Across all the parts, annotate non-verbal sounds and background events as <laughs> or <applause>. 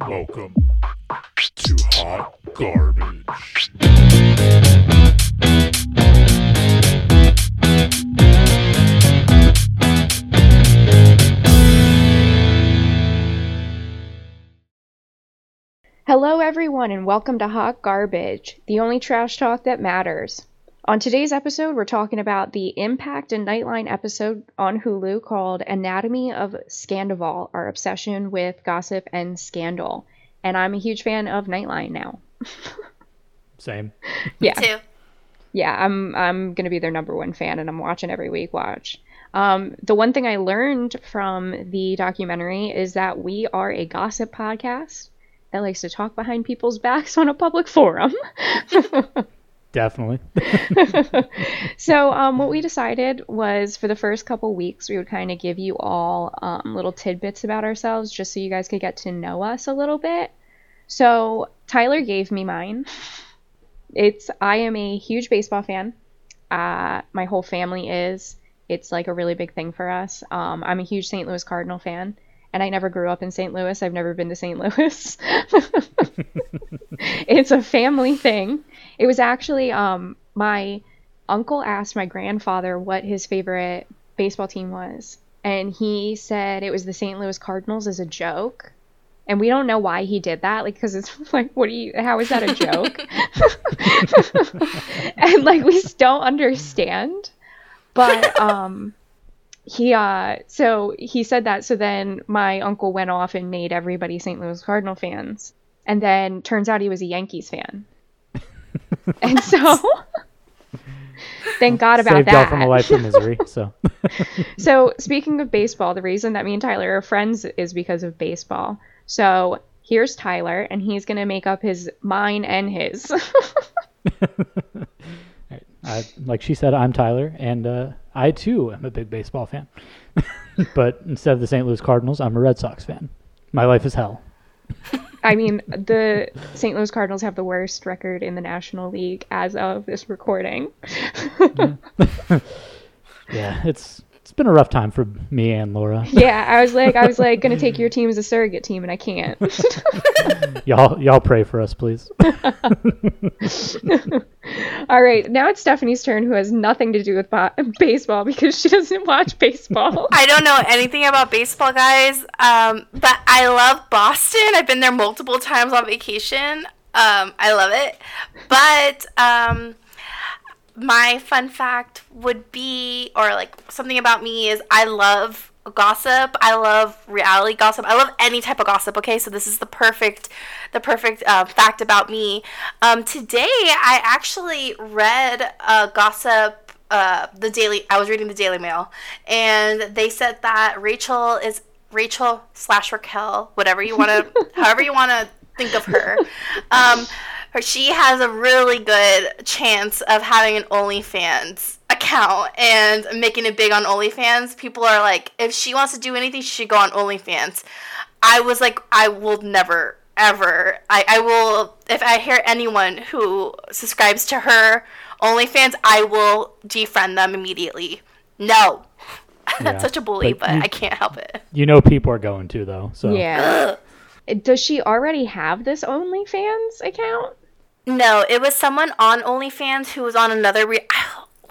Welcome to Hot Garbage. Hello, everyone, and welcome to Hot Garbage, the only trash talk that matters. On today's episode, we're talking about the Impact and Nightline episode on Hulu called Anatomy of Scandoval, our obsession with gossip and scandal. And I'm a huge fan of Nightline now. <laughs> Same. Yeah. too. Yeah, I'm I'm gonna be their number one fan, and I'm watching every week. Watch. Um, the one thing I learned from the documentary is that we are a gossip podcast that likes to talk behind people's backs on a public forum. <laughs> Definitely. <laughs> so um, what we decided was for the first couple weeks we would kind of give you all um, little tidbits about ourselves just so you guys could get to know us a little bit. So tyler gave me mine. It's i am a huge baseball fan. Uh, my whole family is. It's like a really big thing for us. Um, i'm a huge st louis cardinal fan and i never grew up in st louis i've never been to st louis <laughs> it's a family thing it was actually um, my uncle asked my grandfather what his favorite baseball team was, and he said it was the St. Louis Cardinals as a joke. And we don't know why he did that, like, because it's <laughs> like, what do you? How is that a joke? <laughs> and like, we don't understand. But um, he uh, so he said that. So then my uncle went off and made everybody St. Louis Cardinal fans, and then turns out he was a Yankees fan. <laughs> and so thank God about Saved that. y'all from a life of misery. <laughs> So So speaking of baseball, the reason that me and Tyler are friends is because of baseball. So here's Tyler, and he's gonna make up his mine and his. <laughs> I, like she said, I'm Tyler, and uh, I too am a big baseball fan. <laughs> but instead of the St. Louis Cardinals, I'm a Red Sox fan. My life is hell. I mean, the St. Louis Cardinals have the worst record in the National League as of this recording. <laughs> Mm. <laughs> Yeah, it's it's been a rough time for me and Laura. <laughs> yeah, I was like, I was like, gonna take your team as a surrogate team, and I can't. <laughs> y'all y'all pray for us, please. <laughs> All right, now it's Stephanie's turn, who has nothing to do with bo- baseball because she doesn't watch baseball. I don't know anything about baseball, guys. Um, but I love Boston. I've been there multiple times on vacation. Um, I love it. But um, my fun fact would be, or like something about me is, I love gossip. I love reality gossip. I love any type of gossip. Okay, so this is the perfect, the perfect uh, fact about me. Um, today, I actually read a gossip uh, the daily I was reading the Daily Mail and they said that Rachel is Rachel slash Raquel, whatever you want to, <laughs> however you want to think of her. Um, her she has a really good chance of having an OnlyFans account and making it big on OnlyFans. People are like, if she wants to do anything, she should go on OnlyFans. I was like, I will never ever. I, I will if I hear anyone who subscribes to her OnlyFans, I will defriend them immediately. No. <laughs> Yeah, That's such a bully, but but, you- I can't help it. You know people are going to though. So Yeah. <gasps> Does she already have this OnlyFans account? No, it was someone on OnlyFans who was on another. Re-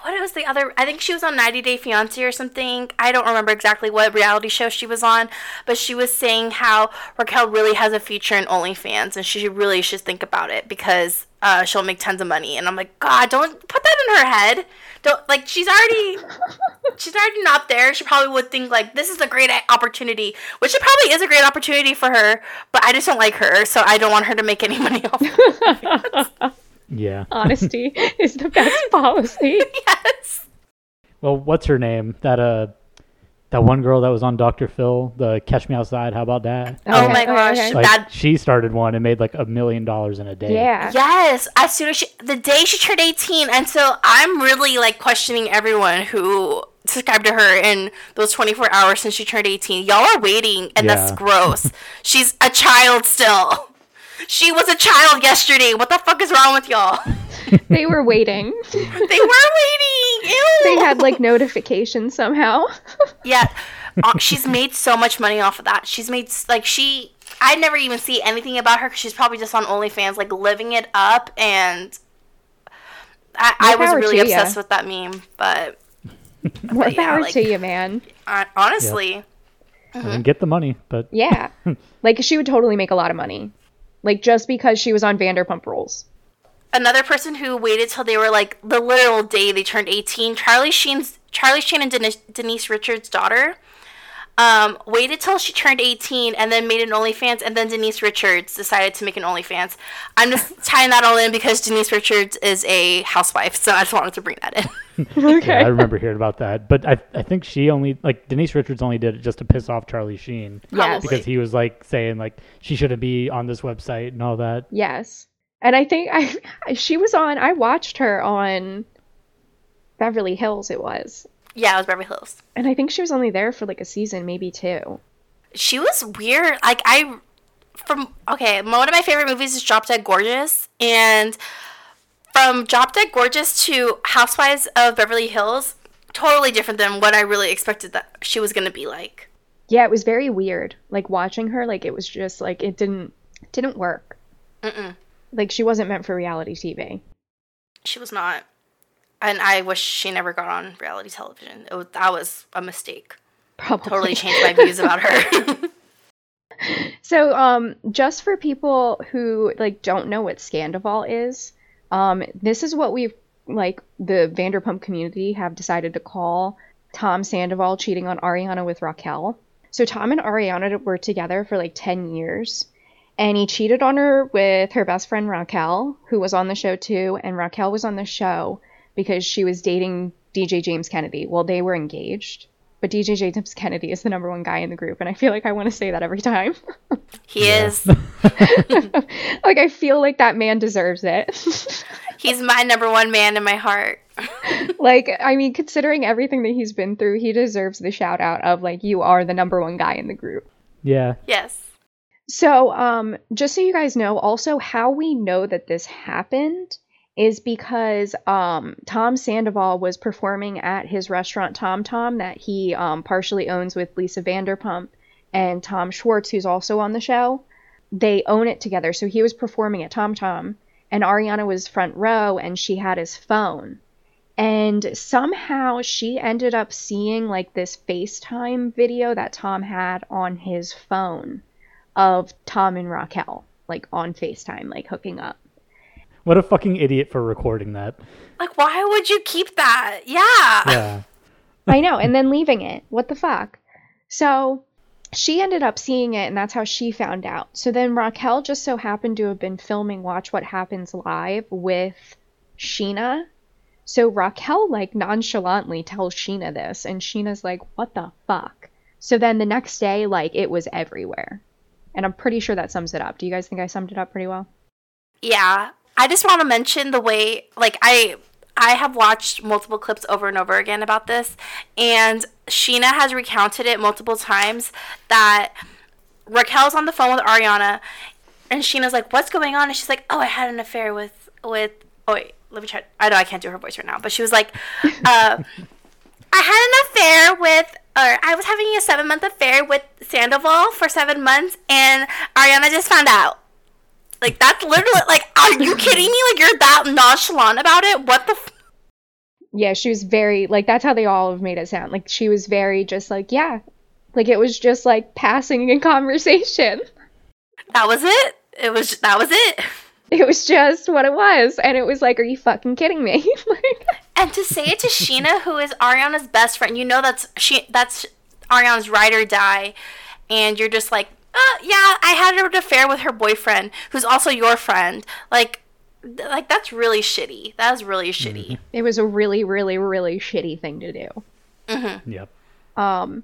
what was the other? I think she was on 90 Day Fiance or something. I don't remember exactly what reality show she was on, but she was saying how Raquel really has a future in OnlyFans and she really should think about it because uh, she'll make tons of money. And I'm like, God, don't put that in her head. Don't like she's already <laughs> she's already not there. She probably would think like this is a great opportunity, which it probably is a great opportunity for her. But I just don't like her, so I don't want her to make any money off. of <laughs> yeah. Honesty <laughs> is the best policy. yes. Well, what's her name? That uh, that one girl that was on Dr. Phil, the Catch Me Outside. How about that? Oh Okay, my gosh. Like that she started one and made like a million dollars in a day. Yeah. yes. As soon as she, the day she turned eighteen, and so I'm really like questioning everyone who subscribed to her in those 24 hours since she turned 18. Y'all are waiting, and that's Yeah. gross. <laughs> She's a child still. She was a child yesterday. What the fuck is wrong with y'all? They were waiting. They were waiting. Ew. They had like <laughs> notifications somehow. <laughs> Yeah, uh, she's made so much money off of that. She's made like she I never even see anything about her because she's probably just on OnlyFans, like living it up. And I, I was really obsessed ya. with that meme. But <laughs> More yeah, power like- to you, man. uh, honestly, I mean, get the money, but Yeah. like she would totally make a lot of money. Like just because she was on Vanderpump Rules. Another person who waited till they were like the literal day they turned 18 charlie sheen's charlie sheen and denise, denise richards daughter um, waited till she turned 18 and then made an onlyfans and then denise richards decided to make an onlyfans i'm just <laughs> tying that all in because denise richards is a housewife so i just wanted to bring that in <laughs> okay. yeah, I remember hearing about that. But I, I think she only like Denise Richards only did it just to piss off Charlie Sheen Yes. because he was like saying like she shouldn't be on this website and all that. Yes. And I think I <laughs> she was on I watched her on Beverly Hills it was. yeah it was beverly hills And I think she was only there for like a season, maybe two. she was weird. Like I, from okay, one of my favorite movies is Drop Dead Gorgeous, and from Drop Dead Gorgeous to Housewives of Beverly Hills, totally different than what I really expected that she was gonna be like. Yeah, it was very weird. Like watching her, like it was just like it didn't didn't work. Mm-mm. Like she wasn't meant for reality TV. She was not, and I wish she never got on reality television. It was, that was a mistake. Probably. Totally changed my views about her. <laughs> <laughs> So, um, just for people who like don't know what Scandoval is, um, this is what we've like the Vanderpump community have decided to call Tom Sandoval cheating on Ariana with Raquel. So Tom and Ariana were together for like ten years, and he cheated on her with her best friend Raquel, who was on the show too, and Raquel was on the show because she was dating DJ James Kennedy. Well, they were engaged. But DJ James Kennedy is the number one guy in the group, and I feel like I want to say that every time. <laughs> he is. <laughs> like I feel like that man deserves it. <laughs> He's my number one man in my heart. like I mean, considering everything that he's been through, he deserves the shout out of like you are the number one guy in the group. Yeah, Yes. So, um, just so you guys know, also how we know that this happened is because um, Tom Sandoval was performing at his restaurant Tom Tom that he um, partially owns with Lisa Vanderpump and Tom Schwartz, who's also on the show. They own it together. So he was performing at Tom Tom, and Ariana was front row, and she had his phone. And somehow she ended up seeing like this FaceTime video that Tom had on his phone of Tom and Raquel, like on FaceTime, like hooking up. what a fucking idiot for recording that. Like, why would you keep that? Yeah. Yeah, <laughs> I know, and then leaving it. What the fuck? So she ended up seeing it, and that's how she found out. So then Raquel just so happened to have been filming Watch What Happens Live with Sheena. So Raquel, like, nonchalantly tells Sheena this, and Sheena's like, what the fuck? So then the next day, like, it was everywhere. And I'm pretty sure that sums it up. Do you guys think I summed it up pretty well? Yeah. I just want to mention the way like I I have watched multiple clips over and over again about this and Sheena has recounted it multiple times that Raquel's on the phone with Ariana and Sheena's like, "What's going on?" and she's like, "Oh, I had an affair with with oh wait, let me try. I know I can't do her voice right now, but she was like, <laughs> uh, I had an affair with, or I was having a seven month affair with Sandoval for seven months, and Ariana just found out. Like that's literally like, are you kidding me? Like you're that nonchalant about it? What the? F- Yeah, she was very like that's how they all have made it sound. Like she was very just like, yeah. Like it was just like passing in conversation. that was it. It was that was it. It was just what it was. And it was like, are you fucking kidding me? <laughs> like And to say it to Sheena, who is Ariana's best friend, you know that's she that's Ariana's ride or die, and you're just like, uh, yeah, I had an affair with her boyfriend, who's also your friend. Like, th- like that's really shitty. That is really shitty. it was a really, really, really shitty thing to do. yep. Um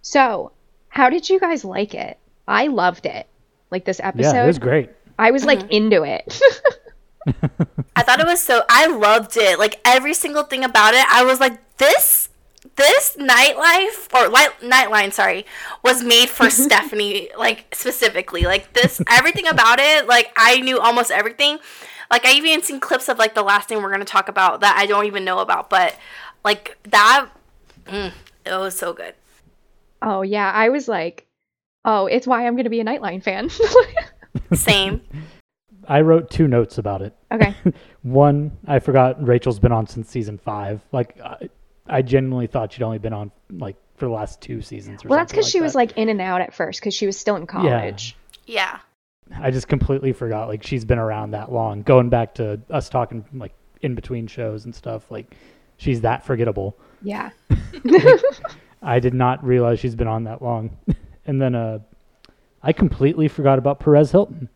so how did you guys like it? I loved it. Like this episode. Yeah, it was great. I was like into it. <laughs> <laughs> I thought it was so. I loved it. Like every single thing about it, I was like, this, this nightlife or light nightline, sorry, was made for <laughs> Stephanie. Like specifically, like this, everything about it. Like I knew almost everything. Like I even seen clips of like the last thing we're gonna talk about that I don't even know about, but like that, mm, it was so good. Oh yeah, I was like Oh, it's why I'm to be a Nightline fan. <laughs> Same. I wrote two notes about it. okay. <laughs> One, I forgot Rachel's been on since season five. Like, I, I genuinely thought she'd only been on like for the last two seasons. Or Well, that's something because she like was like in and out at first because she was still in college. Yeah. I just completely forgot. Like, she's been around that long. Going back to us talking like in between shows and stuff. Like, she's that forgettable. Yeah. <laughs> I did not realize she's been on that long. <laughs> and then, uh, I completely forgot about Perez Hilton.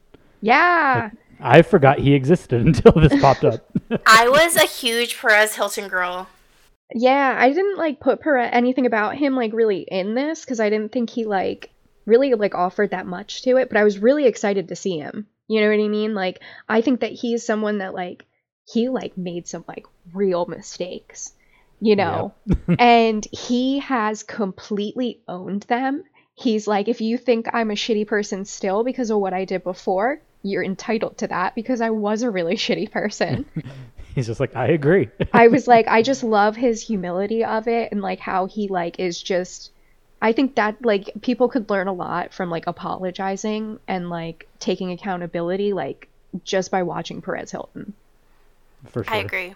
Yeah. I forgot he existed <laughs> until this popped up. <laughs> I was a huge Perez Hilton girl. Yeah, I didn't like put Perez anything about him like really in this because I didn't think he like really like offered that much to it, but I was really excited to see him. You know what I mean? Like I think that he's someone that like he like made some like real mistakes, you know. <laughs> and he has completely owned them. He's like if you think I'm a shitty person still because of what I did before, you're entitled to that because I was a really <laughs> shitty person. <laughs> He's just like, I agree. I was <laughs> like, I just love his humility of it and like how he like is just I think that like people could learn a lot from like apologizing and like taking accountability like just by watching Perez Hilton. For sure. I agree.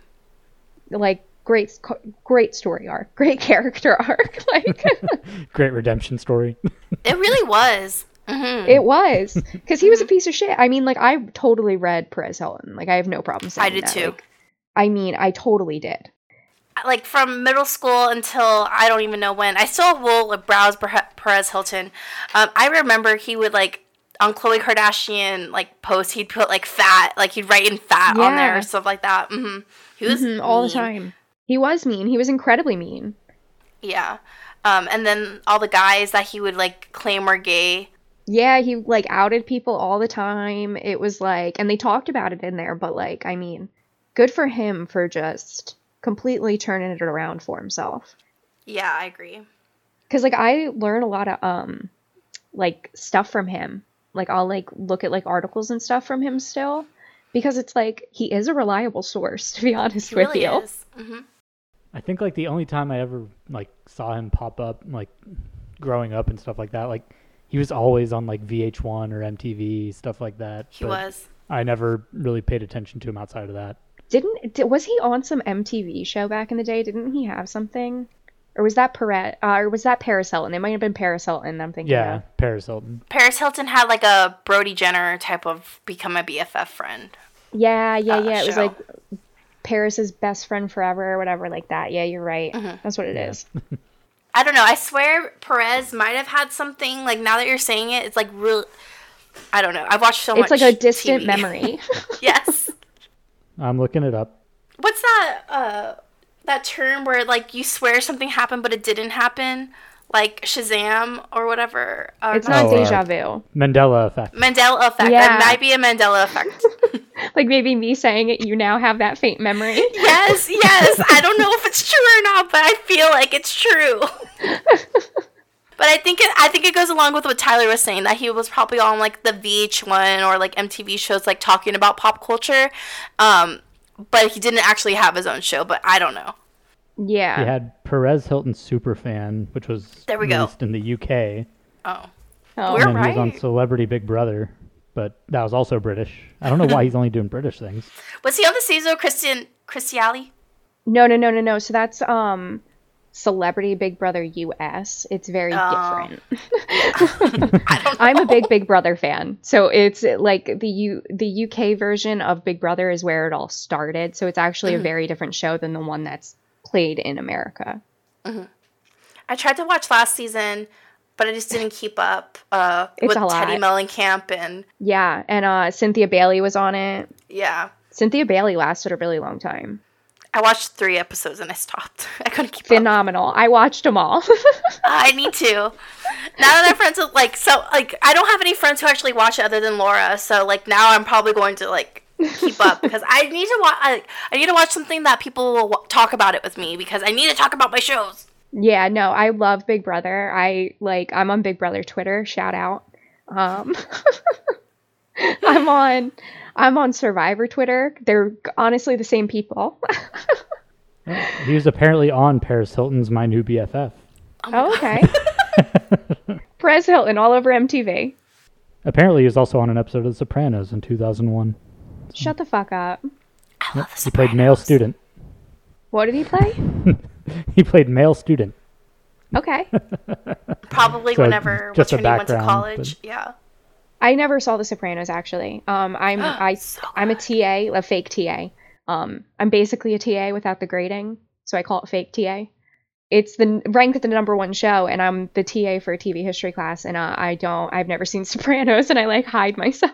Like great great story arc, great character arc. Like Great redemption story. It really was. Hmm it was <laughs> cuz he was a piece of shit. I mean like I totally read Perez Hilton. Like I have no problem saying I did that. too. Like, I mean, I totally did. Like from middle school until I don't even know when. I still will like, browse Perez Hilton. Um, I remember he would like on Khloe Kardashian like post. He'd put like fat, like he'd write in fat on there or stuff like that. hmm He was Mhm, all the time. He was mean. He was incredibly mean. Yeah. Um, and then all the guys that he would like claim were gay. Yeah, he like outed people all the time. It was like, and they talked about it in there, but like, I mean, good for him for just completely turning it around for himself. Yeah, I agree. Cause like I learn a lot of um, like stuff from him. Like I'll like look at like articles and stuff from him still, because it's like he is a reliable source. <laughs> To be honest He with really you. is. hmm I think like the only time I ever like saw him pop up like growing up and stuff like that, like he was always on like VH1 or MTV stuff like that. He was. I never really paid attention to him outside of that. Didn't di- was he on some MTV show back in the day? Didn't he have something? Or was that Perret? Uh, or was that Paris Hilton? It might have been Paris Hilton. I'm thinking. Yeah, of. Paris Hilton. Paris Hilton had like a Brody Jenner type of become a BFF friend. Yeah, yeah, uh, yeah. It was like Paris's best friend forever or whatever like that. Yeah, you're right. Mm-hmm. That's what it is. <laughs> I don't know. I swear Perez might have had something like now that you're saying it, it's like real. I don't know. I've watched so It's much. It's like a distant TV. memory. <laughs> <laughs> yes. I'm looking it up. What's that? Uh, that term where like you swear something happened but it didn't happen, like Shazam or whatever. Or it's not Oh, uh, deja vu. Mandela effect. Mandela effect. Yeah. That might be a Mandela effect. <laughs> Like maybe me saying it, you now have that faint memory. <laughs> yes, yes. I don't know if it's true or not, but I feel like it's true. <laughs> but I think it. I think it goes along with what Tyler was saying that he was probably on like the VH1 or like MTV shows, like talking about pop culture. Um, but he didn't actually have his own show. But I don't know. Yeah. He had Perez Hilton Superfan, which was There we go. released in the UK. Oh, Oh. We're and then he was on. Celebrity Big Brother, but that was also British. I don't know why he's <laughs> only doing British things. was he on the season of Christian Christiali? No, no, no, no, no. So that's um Celebrity Big Brother US. It's very Oh. different. <laughs> <laughs> I don't know. I'm a big Big Brother fan. So it's like the U the UK version of Big Brother is where it all started. So it's actually Mm-hmm. a very different show than the one that's played in America. I tried to watch last season, but I just didn't keep up uh, with. Teddi Mellencamp and Yeah, and uh Cynthia Bailey was on it. yeah. Cynthia Bailey lasted a really long time. I watched three episodes and I stopped. <laughs> I couldn't keep up. Phenomenal. I watched them all. <laughs> I need to. Now that I'm friends with like so like I don't have any friends who actually watch it other than Laura, so like now I'm probably going to like keep up because I need to watch. I, I need to watch something that people will w- talk about it with me because I need to talk about my shows. yeah, no, I love Big Brother. I like I'm on Big Brother Twitter, shout out. Um <laughs> I'm on I'm on Survivor Twitter. They're honestly the same people. <laughs> He was apparently on Paris Hilton's My New BFF. Oh, okay. <laughs> Perez Hilton all over MTV. Apparently, he was also on an episode of The Sopranos in 2001. Shut the fuck up. I love He played male student. What did he play? <laughs> He played male student. Okay. <laughs> Probably So, whenever just what's her name went to college. but- Yeah. I never saw The Sopranos actually. Um, I'm <gasps> I So I'm a TA, a fake TA. Um, I'm basically a TA without the grading, so I call it fake TA. It's the ranked at the number one show, and I'm the TA for a TV history class, and uh, I don't, I've never seen <laughs> Sopranos, and I like hide myself.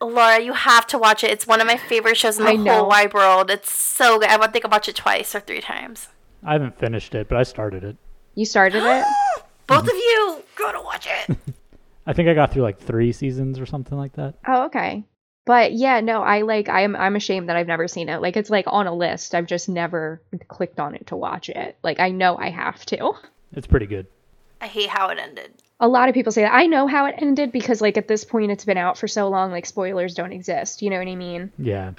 Laura, you have to watch it. It's one of my favorite shows in the whole wide world. It's so good. I would think I watched it twice or three times. I haven't finished it, but I started it. You started it. <gasps> Both of you, go to watch it. <laughs> I think I got through like three seasons or something like that. Oh, okay. But yeah, no, I like I'm I'm ashamed that I've never seen it. Like it's like on a list. I've just never clicked on it to watch it. Like I know I have to. It's pretty good. I hate how it ended. A lot of people say that. I know how it ended because like at this point it's been out for so long like spoilers don't exist. You know what I mean? Yeah.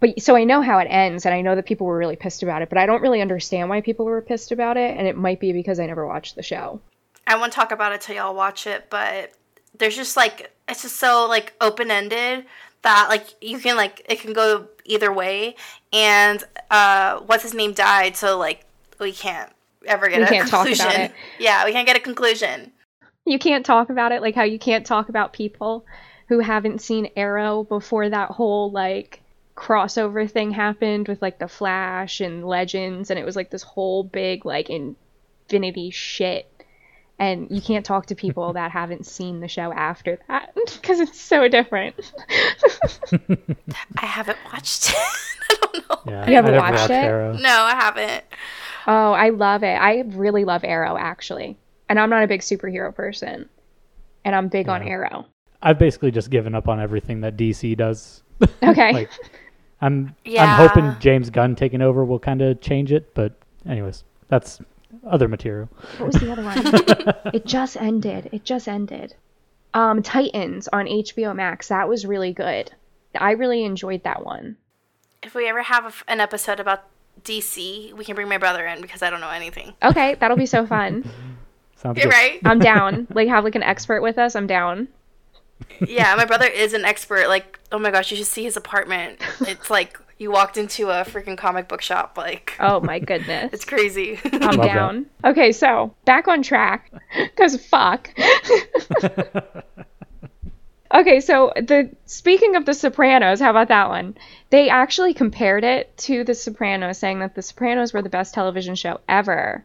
But so I know how it ends and I know that people were really pissed about it, but I don't really understand why people were pissed about it and it might be because I never watched the show. I won't talk about it till y'all watch it, but there's just like it's just so like open ended that like you can like it can go either way. And uh, what's his name died, so like we can't ever get We a can't talk conclusion. about it. Yeah, we can't get a conclusion. You can't talk about it like how you can't talk about people who haven't seen Arrow before that whole like crossover thing happened with like the Flash and Legends and it was like this whole big like infinity shit. And you can't talk to people that haven't seen the show after that <laughs> because it's so different. <laughs> I haven't watched it. <laughs> I don't know. Yeah. You haven't I never watched it? Arrow. No, I haven't. Oh, I love it. I really love Arrow actually. And I'm not a big superhero person. And I'm big on Arrow. I've basically just given up on everything that DC does. <laughs> Okay. like, I'm Yeah. I'm hoping James Gunn taking over will kind of change it, but anyways, that's other material. What was the other one? <laughs> it just ended. It just ended. Um, Titans on HBO Max. That was really good. I really enjoyed that one. If we ever have a f an episode about DC, we can bring my brother in because I don't know anything. Okay, that'll be so fun. <laughs> Sounds You're good. right. I'm down. <laughs> Like have like an expert with us. I'm down. yeah, my brother <laughs> is an expert. Like, oh my gosh, you should see his apartment. It's like you walked into a freaking comic book shop. Like, Oh my goodness. <laughs> it's crazy. I'm Love that. down. Okay, so back on track. Cause fuck. okay, so the speaking of the Sopranos, how about that one? They actually compared it to the Sopranos, saying that the Sopranos were the best television show ever,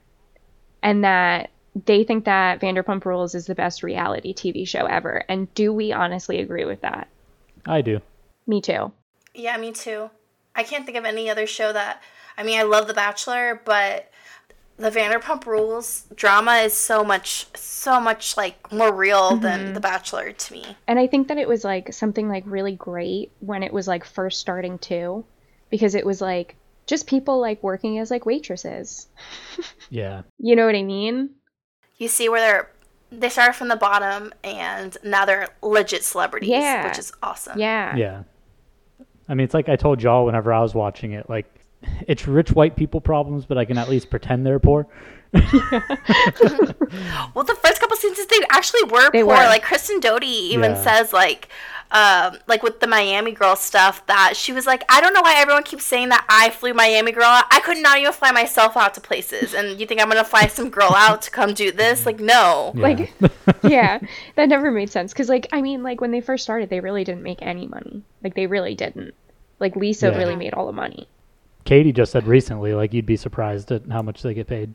and that they think that Vanderpump Rules is the best reality TV show ever. And do we honestly agree with that? I do. Me too. yeah, me too. I can't think of any other show that. I mean, I love The Bachelor, but the Vanderpump Rules drama is so much, so much like more real than mm-hmm. The Bachelor to me. And I think that it was like something like really great when it was like first starting too, because it was like just people like working as like waitresses. <laughs> Yeah. You know what I mean? You see where they're they started from the bottom and now they're legit celebrities, Yeah. which is awesome. Yeah. Yeah. I mean, it's like I told y'all whenever I was watching it, like, it's rich white people problems, but I can at least pretend they're poor. <laughs> <laughs> Well, the first couple seasons they actually were They poor. were. Like Kristen Doty even Yeah. says like um, like with the Miami Girl stuff that she was like, I don't know why everyone keeps saying that I flew Miami Girl out. I could not even fly myself out to places. And you think I'm gonna fly some girl out to come do this? Like, no. Yeah. Like, <laughs> yeah, that never made sense. Cause like, I mean, like when they first started, they really didn't make any money. Like they really didn't. Like Lisa Yeah. really made all the money. Katie just said recently, like, you'd be surprised at how much they get paid.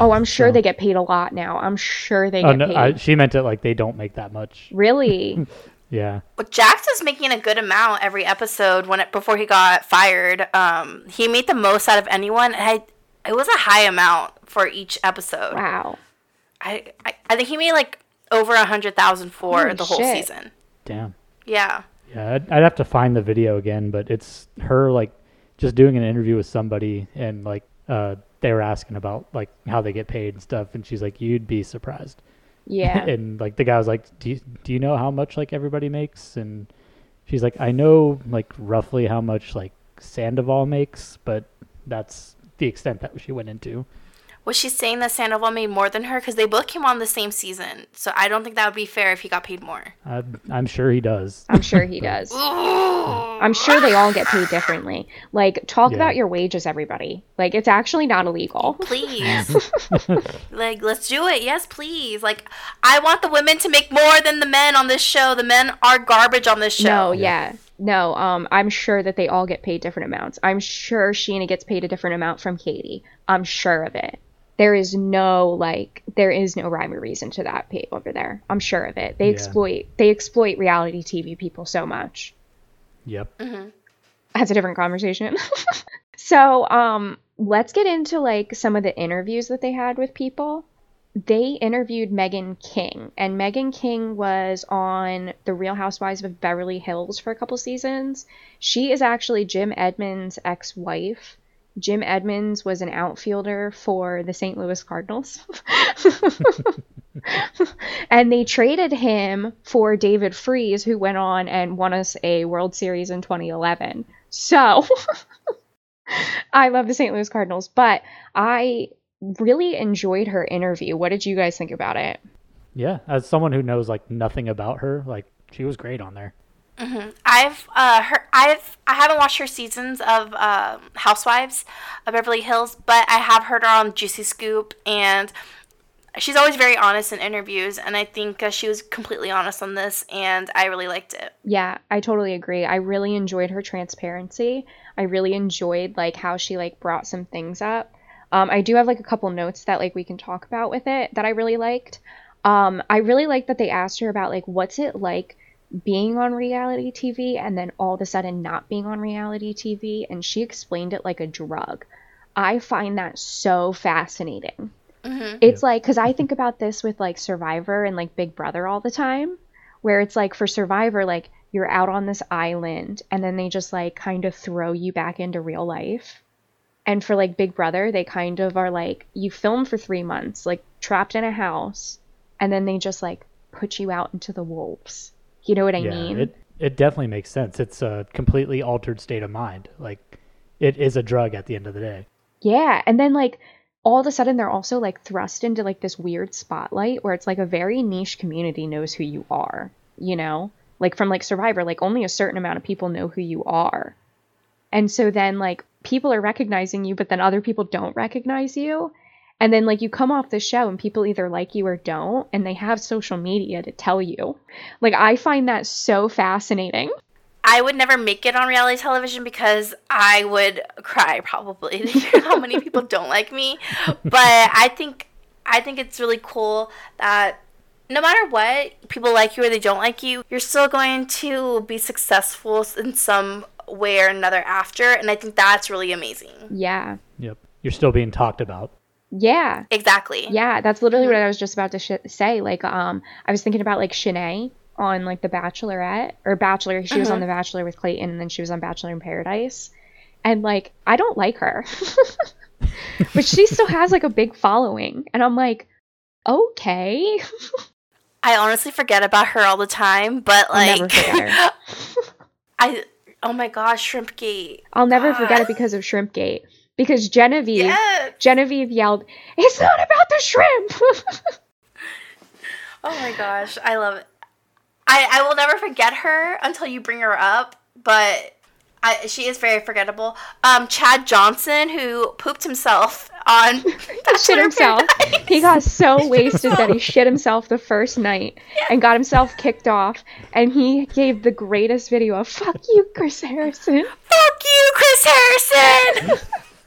Oh, I'm sure So- they get paid a lot now. I'm sure they Oh, get no, paid. I, she meant it like they don't make that much. Really? <laughs> Yeah. But Jax is making a good amount every episode when it before he got fired. Um, he made the most out of anyone. And I, it was a high amount for each episode. wow. I, I, I think he made like over a hundred thousand for Holy the whole shit. season. Damn. Yeah. Yeah, I'd, I'd have to find the video again, but it's her like just doing an interview with somebody, and like uh, they were asking about like how they get paid and stuff, and she's like, "You'd be surprised." Yeah. <laughs> and like the guy was like, "Do you, do you know how much like everybody makes?" And she's like, "I know like roughly how much like Sandoval makes, but that's the extent that she went into." Was she saying that Sandoval made more than her? Because they both came on the same season. So I don't think that would be fair if he got paid more. I, I'm sure he does. I'm sure he does. <laughs> I'm sure they all get paid differently. Like, talk Yeah. about your wages, everybody. Like, it's actually not illegal. <laughs> Please. <laughs> like, let's do it. Yes, please. Like, I want the women to make more than the men on this show. The men are garbage on this show. No, yeah. No, um, I'm sure that they all get paid different amounts. I'm sure Sheena gets paid a different amount from Katie. I'm sure of it. There is no like there is no rhyme or reason to that pay over there. I'm sure of it. They Yeah. exploit they exploit reality TV people so much. Yep. That's a different conversation. <laughs> so, um, let's get into like some of the interviews that they had with people. They interviewed Meghan King, and Meghan King was on The Real Housewives of Beverly Hills for a couple seasons. She is actually Jim Edmonds' ex wife. Jim Edmonds was an outfielder for the St. Louis Cardinals. <laughs> and they traded him for David Freese, who went on and won us a World Series in 2011. So <laughs> I love the St. Louis Cardinals, but I really enjoyed her interview. What did you guys think about it? Yeah. As someone who knows like nothing about her, like she was great on there. I've uh her I've I haven't watched her seasons of um Housewives of Beverly Hills, but I have heard her on Juicy Scoop and she's always very honest in interviews and I think uh, she was completely honest on this and I really liked it. Yeah, I totally agree. I really enjoyed her transparency. I really enjoyed like how she like brought some things up. Um, I do have like a couple notes that like we can talk about with it that I really liked. Um, I really liked that they asked her about like what's it like being on reality TV and then all of a sudden not being on reality TV, and she explained it like a drug. I find that so fascinating. Mm-hmm. It's like because I <laughs> think about this with like Survivor and like Big Brother all the time, where it's like for Survivor, like you're out on this island and then they just like kind of throw you back into real life. And for like Big Brother, they kind of are like you film for three months, like trapped in a house, and then they just like put you out into the wolves. You know what I yeah. mean? It it definitely makes sense. It's a completely altered state of mind. Like it is a drug at the end of the day. Yeah, and then like all of a sudden they're also like thrust into like this weird spotlight where it's like a very niche community knows who you are, you know? Like from like Survivor, like only a certain amount of people know who you are. And so then like people are recognizing you, but then other people don't recognize you. And then like you come off the show and people either like you or don't, and they have social media to tell you. Like I find that so fascinating. I would never make it on reality television because I would cry probably <laughs> to hear how many people don't like me. But I think I think it's really cool that no matter what, people like you or they don't like you, you're still going to be successful in some way or another after, and I think that's really amazing. Yeah. Yep. You're still being talked about. Yeah. Exactly. Yeah, that's literally what I was just about to sh- say. Like, um, I was thinking about like Shanae on like The Bachelorette or Bachelor. She was on The Bachelor with Clayton, and then she was on Bachelor in Paradise. And like, I don't like her, <laughs> but she still has like a big following, and I'm like, okay, I honestly forget about her all the time, but like never forget her. <laughs> I oh my gosh, Shrimpgate. I'll never forget it because of Shrimpgate. Because Genevieve, Yes. Genevieve yelled, "It's not about the shrimp." <laughs> Oh my gosh, I love it. I, I will never forget her until you bring her up, but I, she is very forgettable. Um, Chad Johnson, who pooped himself on <laughs> <laughs> shit himself. Paradise. He got so wasted that he shit himself the first night and got himself kicked off. And he gave the greatest video of "fuck you, Chris Harrison," Fuck you, Chris Harrison.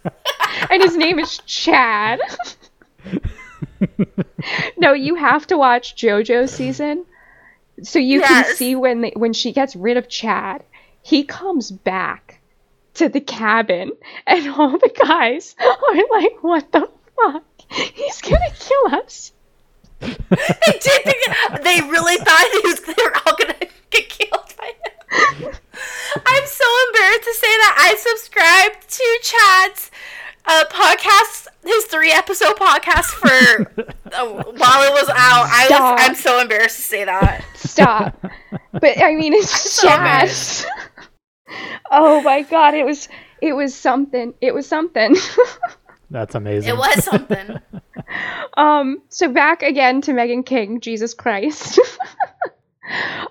<laughs> and his name is Chad. <laughs> no, you have to watch JoJo season so you can see when they, when she gets rid of Chad, he comes back to the cabin, and all the guys are like, "What the fuck? He's gonna kill us." they did. They really thought he was, they were all gonna get killed by him. <laughs> <laughs> I'm so embarrassed to say that I subscribed to Chad's uh, podcast, his three episode podcast for <laughs> uh, while it was out. I Stop. was. I'm so embarrassed to say that. Stop. but I mean, it's so Chad. <laughs> oh my god, it was it was something. It was something. That's amazing. It was something. Um, so back again to Meghan King, Jesus Christ.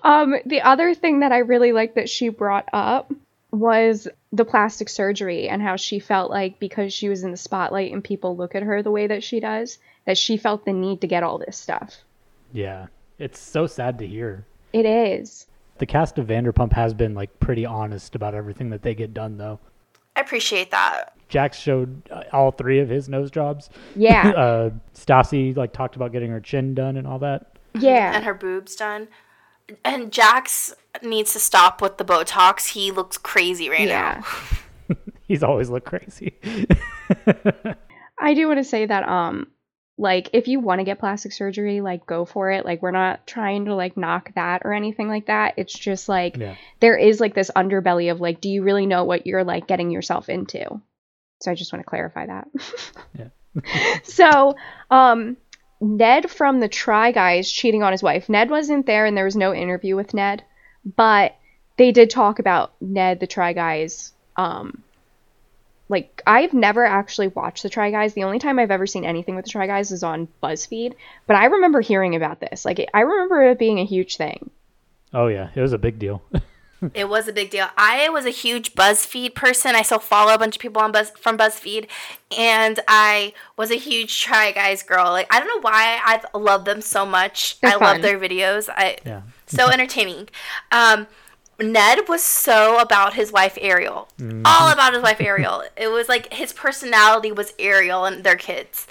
Um, the other thing that I really liked that she brought up was the plastic surgery and how she felt like because she was in the spotlight and people look at her the way that she does, that she felt the need to get all this stuff. Yeah, it's so sad to hear. It is. The cast of Vanderpump has been like pretty honest about everything that they get done, though. I appreciate that. Jax showed uh, all three of his nose jobs. Yeah. <laughs> uh, Stassi like talked about getting her chin done and all that. yeah. And her boobs done. And Jax needs to stop with the Botox. He looks crazy right Yeah. now. <laughs> He's always looked crazy. I do want to say that um like if you want to get plastic surgery, like go for it. Like we're not trying to like knock that or anything like that. It's just like yeah. there is like this underbelly of like do you really know what you're like getting yourself into? So I just want to clarify that. Yeah. <laughs> so, um Ned from the Try Guys cheating on his wife. Ned wasn't there and there was no interview with Ned, but they did talk about Ned the Try Guys um like I've never actually watched the Try Guys. The only time I've ever seen anything with the Try Guys is on BuzzFeed, but I remember hearing about this. Like I remember it being a huge thing. Oh yeah, it was a big deal. <laughs> It was a big deal. I was a huge BuzzFeed person. I still follow a bunch of people on Buzz from BuzzFeed, and I was a huge Try Guys girl. Like I don't know why I love them so much. They're I fun. love their videos. I yeah. so <laughs> entertaining. Um, Ned was so about his wife Ariel, all about his wife Ariel. It was like his personality was Ariel and their kids.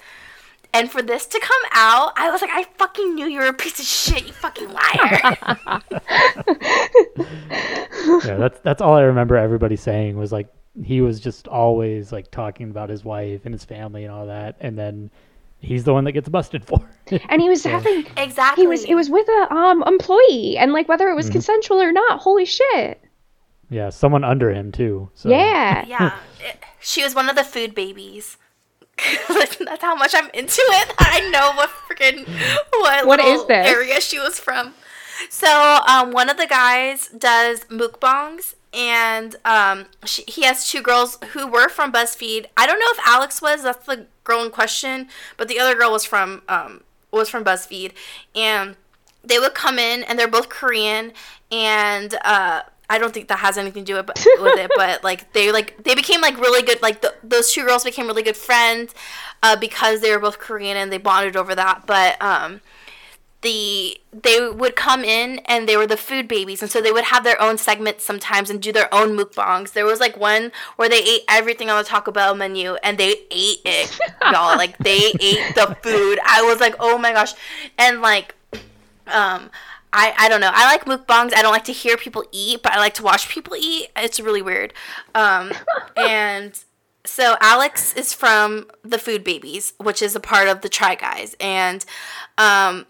And for this to come out, I was like, I fucking knew you were a piece of shit, you fucking liar. <laughs> yeah, that's that's all I remember everybody saying was like he was just always like talking about his wife and his family and all that, and then he's the one that gets busted for. it. And he was having exactly. he was it was with a um employee and like whether it was consensual or not, holy shit. yeah, someone under him too. So. Yeah. Yeah, it- she was one of the food babies. <laughs> That's how much I'm into it. <laughs> I know what freaking what, What little this? area she was from. So, um, one of the guys does mukbangs, and um, she, he has two girls who were from BuzzFeed. I don't know if Alex was. That's the girl in question, but the other girl was from um, was from BuzzFeed, and they would come in, and they're both Korean, and uh, I don't think that has anything to do with, <laughs> with it, but like they like they became like really good. Like the, those two girls became really good friends uh, because they were both Korean and they bonded over that. But um, the they would come in and they were the food babies, and so they would have their own segments sometimes and do their own mukbangs. There was like one where they ate everything on the Taco Bell menu and they ate it, <laughs> y'all. Like they ate the food. I was like, oh my gosh, and like um I, I don't know. I like mukbangs. I don't like to hear people eat, but I like to watch people eat. It's really weird. Um, <laughs> and so Alex is from the Food Babies, which is a part of the Try Guys, and um,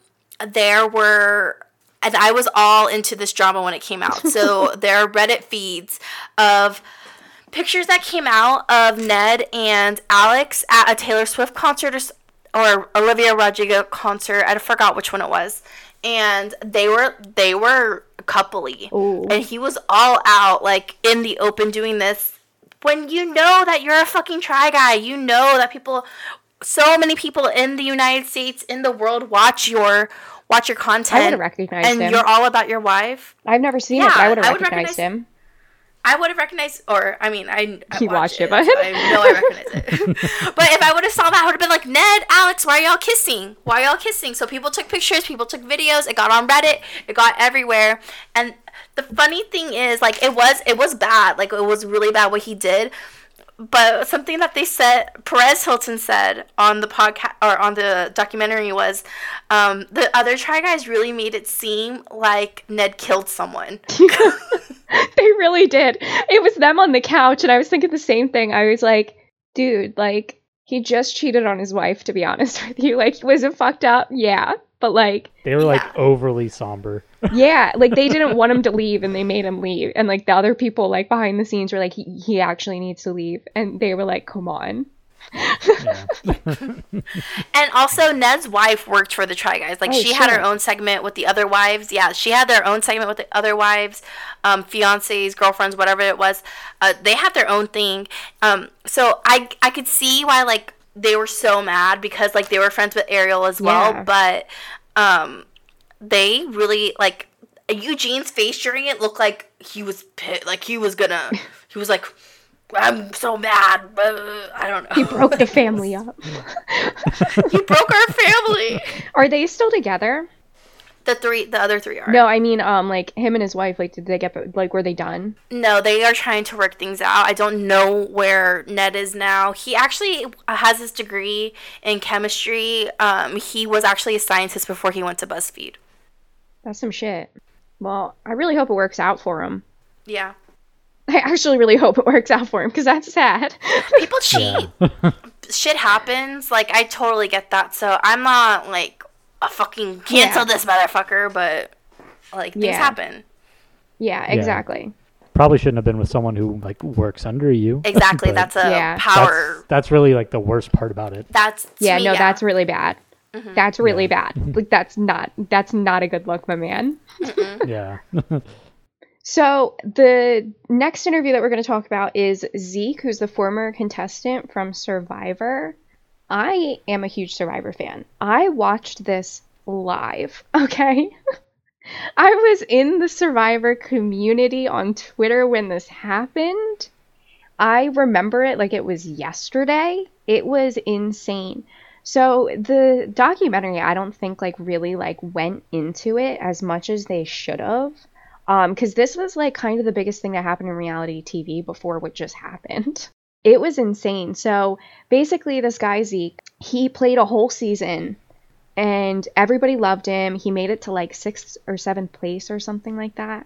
there were. And I was all into this drama when it came out. So <laughs> there are Reddit feeds of pictures that came out of Ned and Alex at a Taylor Swift concert or, or Olivia Rodrigo concert. I forgot which one it was. And they were they were coupley, Ooh. and he was all out like in the open doing this. When you know that you're a fucking try guy, you know that people, so many people in the United States, in the world, watch your watch your content. I would have recognized and him. you're all about your wife. I've never seen it, but Yeah, I would have recognized recognize- him. I would have recognized, or I mean, I, I You watched watched it, but- I know I <laughs> recognize it. <laughs> but if I would have saw that, I would have been like, Ned, Alex, why are y'all kissing? Why are y'all kissing? So people took pictures, people took videos. It got on Reddit, it got everywhere. And the funny thing is, like, it was it was bad. Like, it was really bad what he did. But something that they said, Perez Hilton said on the podcast or on the documentary was, um, the other try guys really made it seem like Ned killed someone. <laughs> <laughs> they really did. It was them on the couch, and I was thinking the same thing. I was like, dude, like, he just cheated on his wife, to be honest <laughs> with you. Like, was it fucked up? Yeah. But, like, They were like overly somber. <laughs> yeah, like, they didn't want him to leave, and they made him leave. And, like, the other people, like, behind the scenes were like, he, he actually needs to leave. And they were like, come on. Yeah. <laughs> And also, Ned's wife worked for the Try Guys. Like, Oh, she had her own segment with the other wives. Yeah, she had their own segment with the other wives, um, fiancés, girlfriends, whatever it was. Uh, they had their own thing. Um, so I, I could see why, like, they were so mad because like they were friends with Ariel as well, Yeah. but um they really like Eugene's face during it looked like he was pit like he was gonna he was like I'm so mad but I don't know. He broke the family <laughs> up. he broke our family. Are they still together? The three the other three are. No, I mean, um, like him and his wife. Like, did they get like were they done? No, they are trying to work things out. I don't know where Ned is now. He actually has his degree in chemistry. Um, he was actually a scientist before he went to BuzzFeed. That's some shit. Well, I really hope it works out for him. Yeah. <laughs> I actually really hope it works out for him because that's sad. <laughs> People cheat. Shit happens. Like, I totally get that. So I'm not like a fucking cancel Yeah. this motherfucker, but like things Yeah. happen. yeah, exactly. Probably shouldn't have been with someone who like works under you. <laughs> Exactly. that's a Yeah. power. That's, that's really like the worst part about it. That's, Yeah, me, no, that's really bad. Mm-hmm. That's really bad. Like that's not that's not a good look, my man. Yeah. So the next interview that we're going to talk about is Zeke, who's the former contestant from Survivor. I am a huge Survivor fan. I watched this live, <laughs> okay? <laughs> I was in the Survivor community on Twitter when this happened. I remember it like it was yesterday. It was insane. So the documentary, I don't think like really like went into it as much as they should have. Um, because this was like kind of the biggest thing that happened in reality TV before what just happened. <laughs> It was insane. So basically, this guy Zeke, he played a whole season, and everybody loved him. He made it to like sixth or seventh place or something like that,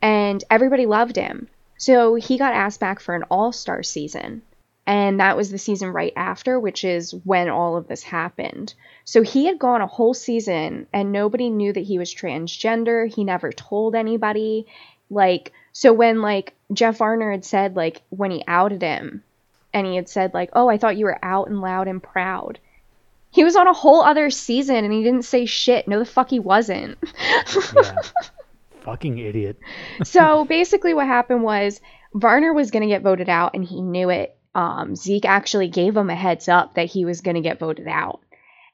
and everybody loved him. So he got asked back for an All Star season, and that was the season right after, which is when all of this happened. So he had gone a whole season and nobody knew that he was transgender. He never told anybody. Like, so when like Jeff Varner had said, like, when he outed him and he had said, like, oh, I thought you were out and loud and proud. He was on a whole other season and he didn't say shit. No, the fuck he wasn't. yeah. <laughs> Fucking idiot. so basically, what happened was Varner was going to get voted out, and he knew it. Um, Zeke actually gave him a heads up that he was going to get voted out,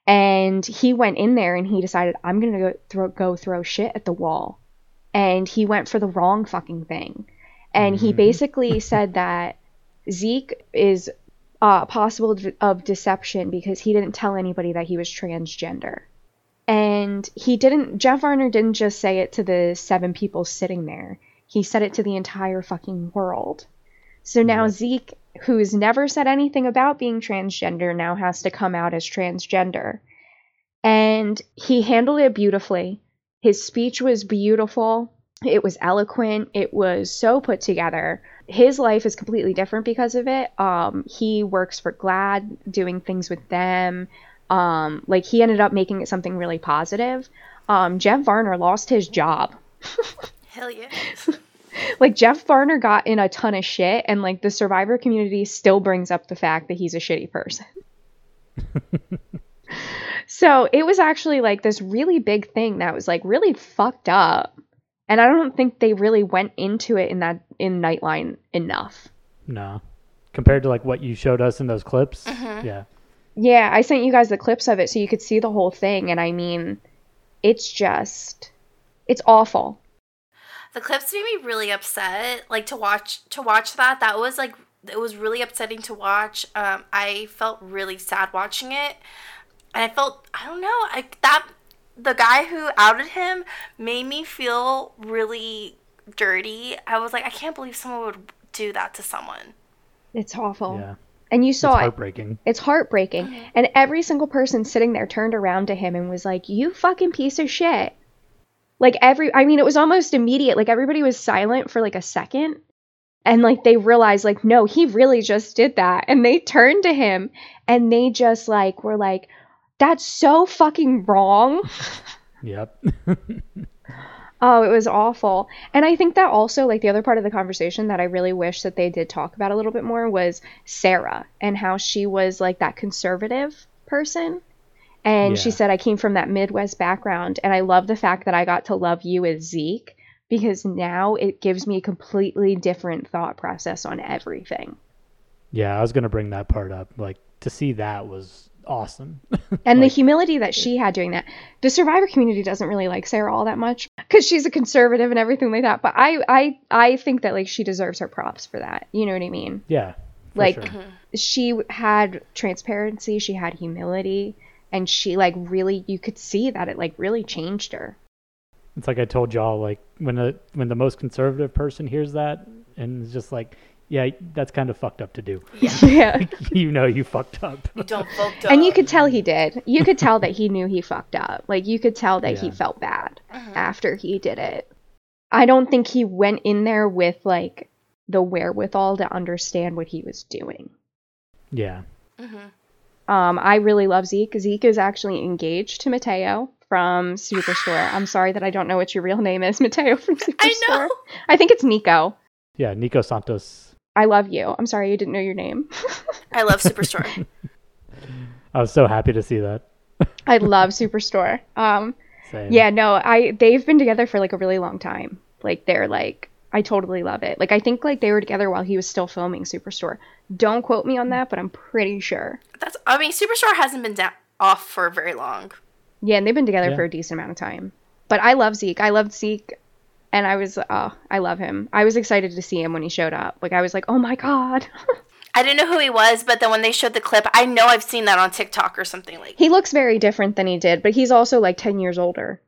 and he went in there and he decided, "I'm going to go throw go throw shit at the wall," and he went for the wrong fucking thing, and he basically <laughs> said that Zeke is uh, possible d- of deception because he didn't tell anybody that he was transgender. And he didn't, Jeff Varner didn't just say it to the seven people sitting there. He said it to the entire fucking world. So now Zeke, who's never said anything about being transgender, now has to come out as transgender. And he handled it beautifully. His speech was beautiful. It was eloquent. It was so put together. His life is completely different because of it. Um, he works for GLAAD, doing things with them. Um, like he ended up making it something really positive. Um, Jeff Varner lost his job. <laughs> Hell yeah. <laughs> Like Jeff Varner got in a ton of shit, and like the Survivor community still brings up the fact that he's a shitty person. <laughs> so it was actually like this really big thing that was like really fucked up, and I don't think they really went into it in that in Nightline enough. No. Compared to like what you showed us in those clips. Mm-hmm. Yeah. Yeah, I sent you guys the clips of it so you could see the whole thing, and I mean, it's just, it's awful. The clips made me really upset. Like to watch to watch that. That was like it was really upsetting to watch. Um, I felt really sad watching it, and I felt I don't know. I that the guy who outed him made me feel really dirty. I was like, I can't believe someone would do that to someone. It's awful. Yeah. And you It's saw it. It's heartbreaking. It's heartbreaking. And every single person sitting there turned around to him and was like, You fucking piece of shit. Like every I mean, it was almost immediate. Like everybody was silent for like a second. And like they realized, like, no, he really just did that. And they turned to him and they just like were like, That's so fucking wrong. <laughs> Yep. <laughs> Oh, it was awful. And I think that also, like, the other part of the conversation that I really wish that they did talk about a little bit more was Sarah and how she was, like, that conservative person. And she said, I came from that Midwest background. And I love the fact that I got to love you as Zeke because now it gives me a completely different thought process on everything. Yeah, I was gonna bring that part up. Like to see that was awesome. <laughs> And Like- the humility that she had doing that. The survivor community doesn't really like Sarah all that much because she's a conservative and everything like that. But I, I, I think that like she deserves her props for that. You know what I mean? yeah. Like- sure. Mm-hmm. She had transparency, she had humility, and she like really you could see that it like really changed her. It's like I told y'all, like when the when the most conservative person hears that and is just like, yeah, that's kind of fucked up to do. yeah. <laughs> <laughs> you know, you fucked up. You don't fucked up. And you could tell he did. You could tell that he knew he fucked up. Like you could tell that he felt bad Mhm. after he did it. I don't think he went in there with like the wherewithal to understand what he was doing. Yeah. Mhm. Um, I really love Zeke. Zeke is actually engaged to Mateo from Superstore. I'm sorry that I don't know what your real name is, <laughs> Mateo from Superstore. I know. I think it's Nico. Yeah. Nico Santos. I love you. I'm sorry you didn't know your name. <laughs> I love Superstore. <laughs> I was so happy to see that. I love Superstore. Um, Same. Yeah, no, I they've been together for like a really long time. Like they're like I totally love it. Like I think like they were together while he was still filming Superstore. Don't quote me on that, but I'm pretty sure. That's. I mean, Superstore hasn't been down, off for very long. Yeah, and they've been together Yeah. for a decent amount of time. But I love Zeke. I loved Zeke and I was oh, I love him. I was excited to see him when he showed up. Like I was like, "Oh my god." <laughs> I didn't know who he was, but then when they showed the clip, I know I've seen that on TikTok or something like. he looks very different than he did, but he's also like 10 years older.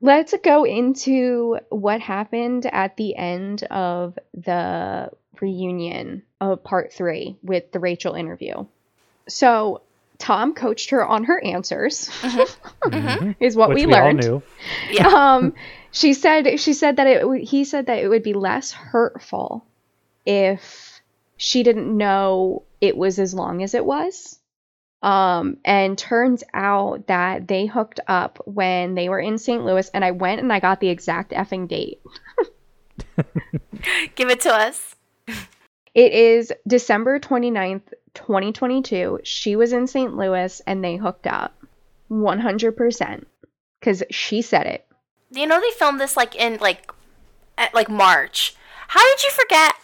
Let's go into what happened at the end of the reunion of part three with the Rachel interview. So, Tom coached her on her answers, Mhm. <laughs> is what Which we we, all learned. knew. Yeah. <laughs> um, she said she said that it he said that it would be less hurtful if she didn't know it was as long as it was. Um, and turns out that they hooked up when they were in St. Louis, and I went and I got the exact effing date. <laughs> Give it to us. It is December 29th, 2022. She was in St. Louis and they hooked up 100% because she said it. You know they filmed this like in like at like March. How did you forget?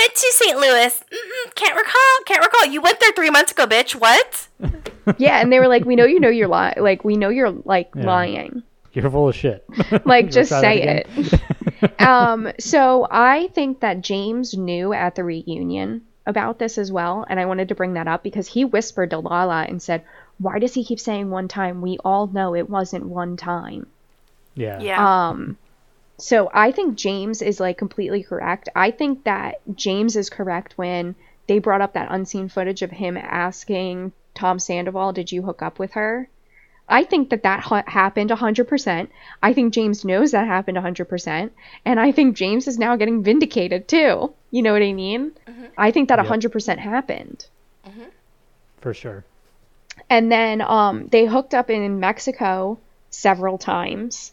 I never went to St. Louis. Mm-mm, can't recall. Can't recall. You went there three months ago, bitch. What? <laughs> Yeah, and they were like, "We know you know you're lying. Like we know you're like Yeah. lying. You're full of shit. <laughs> Like just say it." <laughs> um, so I think that James knew at the reunion about this as well, and I wanted to bring that up because he whispered to Lala and said, "Why does he keep saying one time? We all know it wasn't one time." yeah. Yeah. Um, so I think James is like completely correct. I think that James is correct when they brought up that unseen footage of him asking Tom Sandoval, "Did you hook up with her?" I think that that ha- happened 100%. I think James knows that happened 100%, and I think James is now getting vindicated too. You know what I mean? I think that Yep. 100% happened. For sure. And then um, they hooked up in Mexico several times.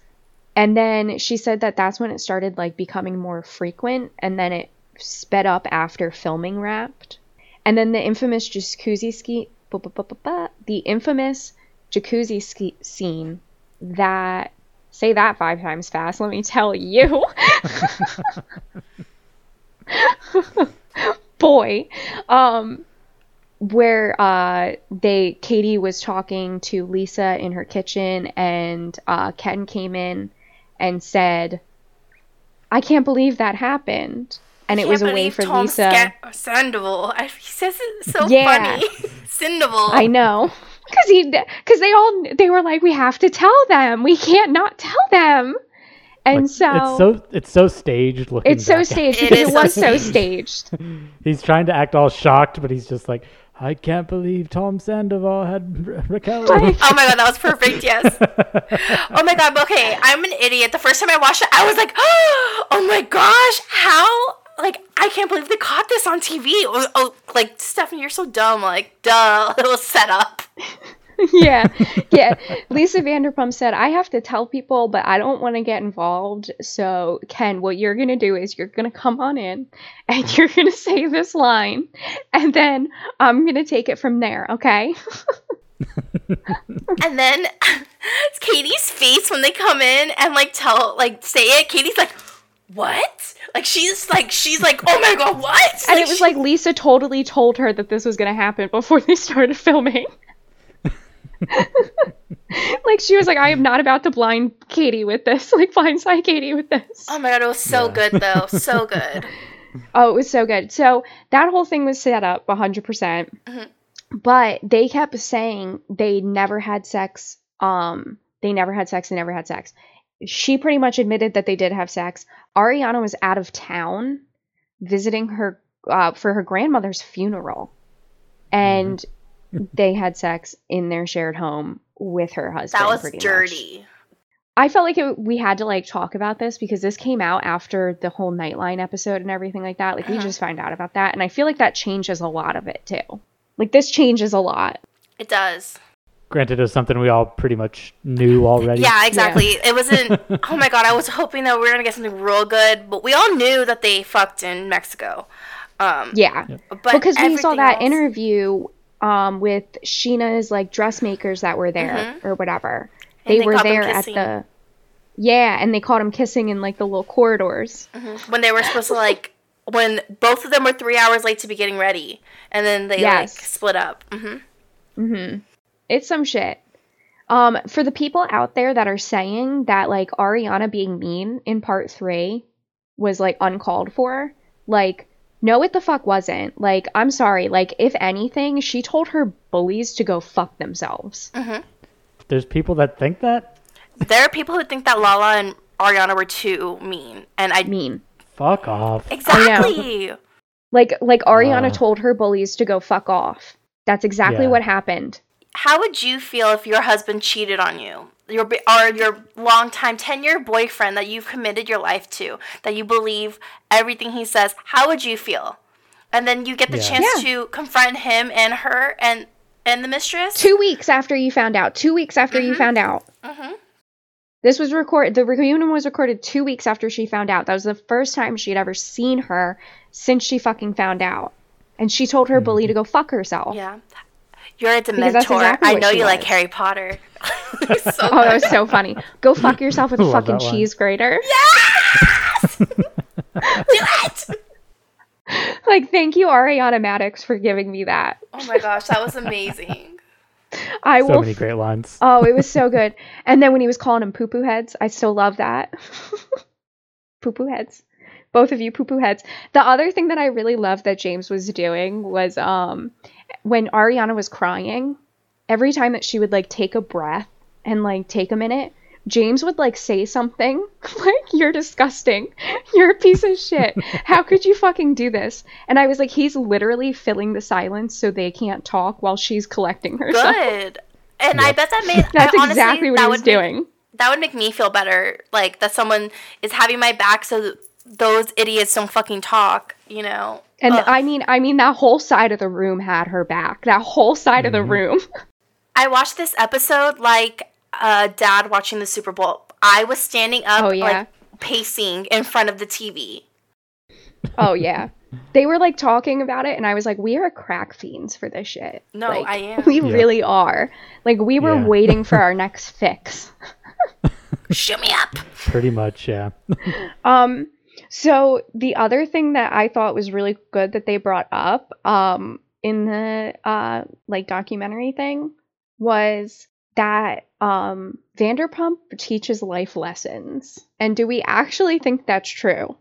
And then she said that that's when it started like becoming more frequent. And then it sped up after filming Wrapped. And then the infamous jacuzzi ski, the infamous jacuzzi ski scene that say that five times fast. Let me tell you. <laughs> Boy, um, where uh they Katie was talking to Lisa in her kitchen and uh Ken came in and said I can't believe that happened and it was a way for Tom Lisa Sca- uh, Sandoval. I, he says it so Yeah. funny. <laughs> Sandoval. I know <laughs> cuz he cuz they all they were like we have to tell them we can't not tell them and Like, so it's so it's so staged looking. it's so staged It because is it was so staged. staged <laughs> He's trying to act all shocked, but he's just like, I can't believe Tom Sandoval had Ra- Raquel. <laughs> Oh my god, that was perfect. Yes. oh my god. Okay, I'm an idiot. The first time I watched it, I was like, <gasps> "Oh my gosh, how?" Like, I can't believe they caught this on TV. Oh, oh, like Stephanie, you're so dumb. Like, duh, <laughs> it was set up. <laughs> yeah, yeah. Lisa Vanderpump said, I have to tell people, but I don't want to get involved. So, Ken, what you're going to do is you're going to come on in and <laughs> you're going to say this line, and then I'm going to take it from there, okay? <laughs> And then Katie's face when they come in and like tell, like say it. Katie's like, "What?" Like she's like she's like, oh my god, what? And it was like Lisa totally told her that this was going to happen before they started filming. <laughs> like she was like, I am not about to blind Katie with this. <laughs> Like blindside Katie with this. oh my god, it was so Yeah. good though, so <laughs> good. Oh, it was so good. So that whole thing was set up 100%. percent Mhm. But they kept saying they never had sex. Um, they never had sex. They never had sex. She pretty much admitted that they did have sex. Ariana was out of town visiting her uh, for her grandmother's funeral, and they had sex in their shared home with her husband. That was pretty much. dirty. I felt like it, we had to like talk about this because this came out after the whole Nightline episode and everything like that. Like we Uh-huh. just found out about that, and I feel like that changes a lot of it too. Like this changes a lot. It does. Granted, it was something we all pretty much knew already. Yeah, exactly. It wasn't. <laughs> Oh my god, I was hoping that we were gonna get something real good, but we all knew that they fucked in Mexico. Um, Yeah, but because we saw that else- interview um with Scheana's like dressmakers that were there or whatever. Mm-hmm. And They, were there at the yeah, and they caught him kissing in like the little corridors. when they were supposed to like when both of them were three hours late to be getting ready, and then they Yes. like split up. mm-hmm It's some shit. Um, for the people out there that are saying that like Ariana being mean in part three was like uncalled for, like, no, it the fuck wasn't. Like, I'm sorry. Like, if anything, she told her bullies to go fuck themselves. There's people that think that. There are people who think that Lala and Ariana were too mean, and I Mean. Fuck off. exactly. Like, like Ariana Uh. told her bullies to go fuck off. That's exactly Yeah. what happened. How would you feel if your husband cheated on you? Your bi- or your longtime ten-year boyfriend that you've committed your life to, that you believe everything he says. How would you feel? And then you get the Yeah. chance Yeah. to confront him and her and and the mistress. Two weeks after you found out. Two weeks after you Mhm. found out. Mhm. This was recorded. The reunion was recorded two weeks after she found out. That was the first time she had ever seen her since she fucking found out. And she told her bully to go fuck herself. Yeah. You're a Because that's dementor. exactly I know she you like. Harry Potter. <laughs> so <laughs> Oh, that was so funny. Go fuck yourself with a fucking cheese grater. <laughs> Yes! Do it! Like, thank you, Ariana Madix, for giving me that. Oh my gosh, that was amazing. I So will. many great lines. oh, it was so good. And then when he was calling him poo poo heads, I still love that. poo poo heads. Both of you poo poo heads. The other thing that I really loved that James was doing was um when Ariana was crying, every time that she would like take a breath and like take a minute, James would like say something <laughs> like, You're disgusting. You're a piece of shit. How could you fucking do this? And I was like, He's literally filling the silence so they can't talk while she's collecting herself. Good. And I bet that made <laughs> That's I, honestly, exactly what that he was would make- doing. that would make me feel better. Like that someone is having my back so th- those idiots don't fucking talk, you know? And Ugh. I mean, I mean, that whole side of the room had her back. That whole side of the room. <laughs> I watched this episode like a dad watching the Super Bowl. I was standing up, Oh, yeah? like pacing in front of the TV. oh yeah, they were like talking about it, and I was like, we are crack fiends for this shit. No, Like, I am. <laughs> We Yeah. really are. Like we were Yeah. waiting for <laughs> our next fix. Shoot me up. Pretty much, yeah. Um, so the other thing that I thought was really good that they brought up, um, in the uh like documentary thing was that um Vanderpump teaches life lessons. And do we actually think that's true?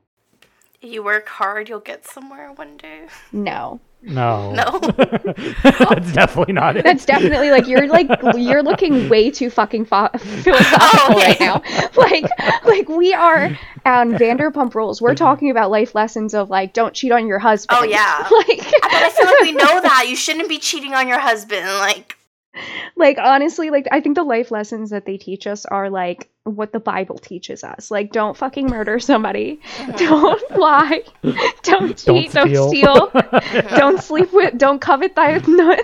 You work hard, you'll get somewhere one day. No. No. No. <laughs> That's definitely not it. That's definitely like you're like you're looking way too fucking fo- <laughs> philosophical Okay. right now. <laughs> Like like we are on Vanderpump Rules. We're talking about life lessons of like don't cheat on your husband. Oh, yeah. Like but I feel like we know that. You shouldn't be cheating on your husband. Like, <laughs> like honestly like I think the life lessons that they teach us are like what the Bible teaches us. Like don't fucking murder <laughs> somebody. <laughs> Don't lie. Don't cheat. Don't steal. steal. don't sleep with. Don't covet thy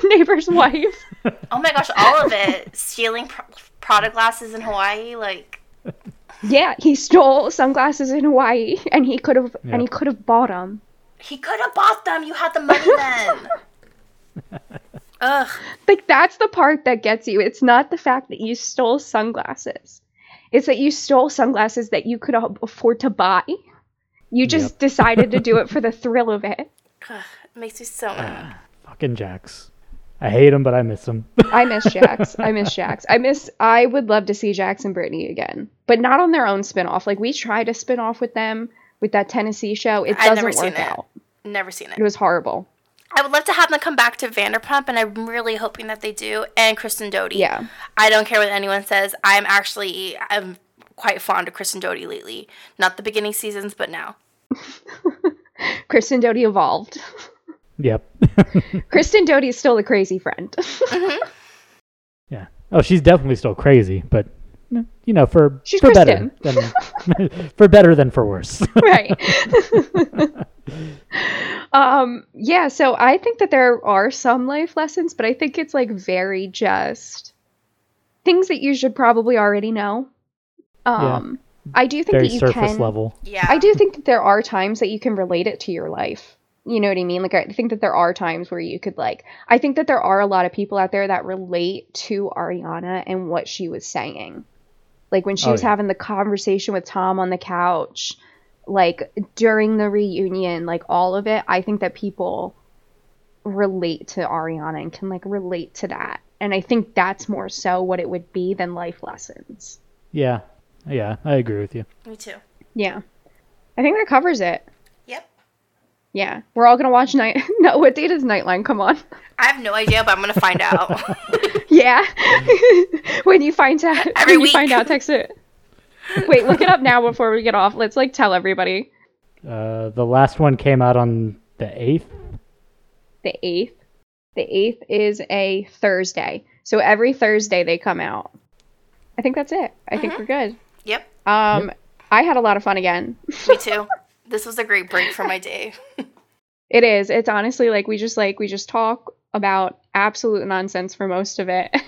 neighbor's wife. oh my gosh, all of it. Stealing pro- product glasses in Hawaii. Like, Yeah, he stole sunglasses in Hawaii, and he could have Yeah. and he could have bought them. he could have bought them. You had the money then. Ugh. Like that's the part that gets you. It's not the fact that you stole sunglasses. It's that you stole sunglasses that you could afford to buy. You just <laughs> decided to do it for the thrill of it. Ugh, it makes me so mad. Ah, fucking Jax. I hate him, but I miss him. <laughs> I miss Jax. I miss Jax. I miss. I would love to see Jax and Brittany again, but not on their own spin-off. Like we tried to spin off with them with that Tennessee show. It I've never doesn't seen work it. out. Never seen it. It was horrible. I would love to have them come back to Vanderpump, and I'm really hoping that they do. And Kristen Doute. Yeah. I don't care what anyone says. I'm actually I'm quite fond of Kristen Doute lately. Not the beginning seasons, but now. <laughs> Kristen Doute evolved. <laughs> yep. <laughs> Kristen Doute is still the crazy friend. Mm-hmm. yeah. Oh, she's definitely still crazy, but you know, for She's for better than <laughs> for better than for worse. right. <laughs> um yeah, so I think that there are some life lessons, but I think it's like very just things that you should probably already know. Um I do think Very that you surface can level. Yeah. I do think that there are times that you can relate it to your life. You know what I mean? Like I think that there are times where you could like I think that there are a lot of people out there that relate to Ariana and what she was saying. Like when she Oh, was yeah. having the conversation with Tom on the couch, like during the reunion, like all of it, I think that people relate to Ariana and can like relate to that. And I think that's more so what it would be than life lessons. Yeah. Yeah, I agree with you. Me too. Yeah. I think that covers it. Yep. Yeah, we're all gonna watch night. <laughs> no, what date is Nightline? Come on. I have no idea, but I'm gonna find <laughs> out. Yeah. <laughs> when you find out, Every when you find out, text it. Wait, look it up now before we get off. Let's like tell everybody. Uh, the last one came out on the eighth. The eighth. The eighth is a Thursday, so every Thursday they come out. I think that's it. I think we're good. yep. Um, I had a lot of fun again. Me too. This was a great break from my day. <laughs> It is. It's honestly like we just like we just talk about absolute nonsense for most of it. <laughs>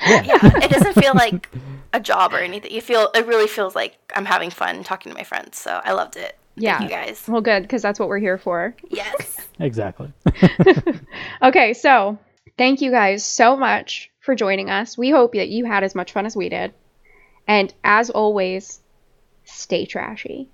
Yeah, it doesn't feel like a job or anything. You feel it really feels like I'm having fun talking to my friends. So I loved it. Yeah. Thank you guys. well, good because that's what we're here for. Yes. Exactly. <laughs> Okay, so thank you guys so much for joining us. We hope that you had as much fun as we did. And as always, stay trashy.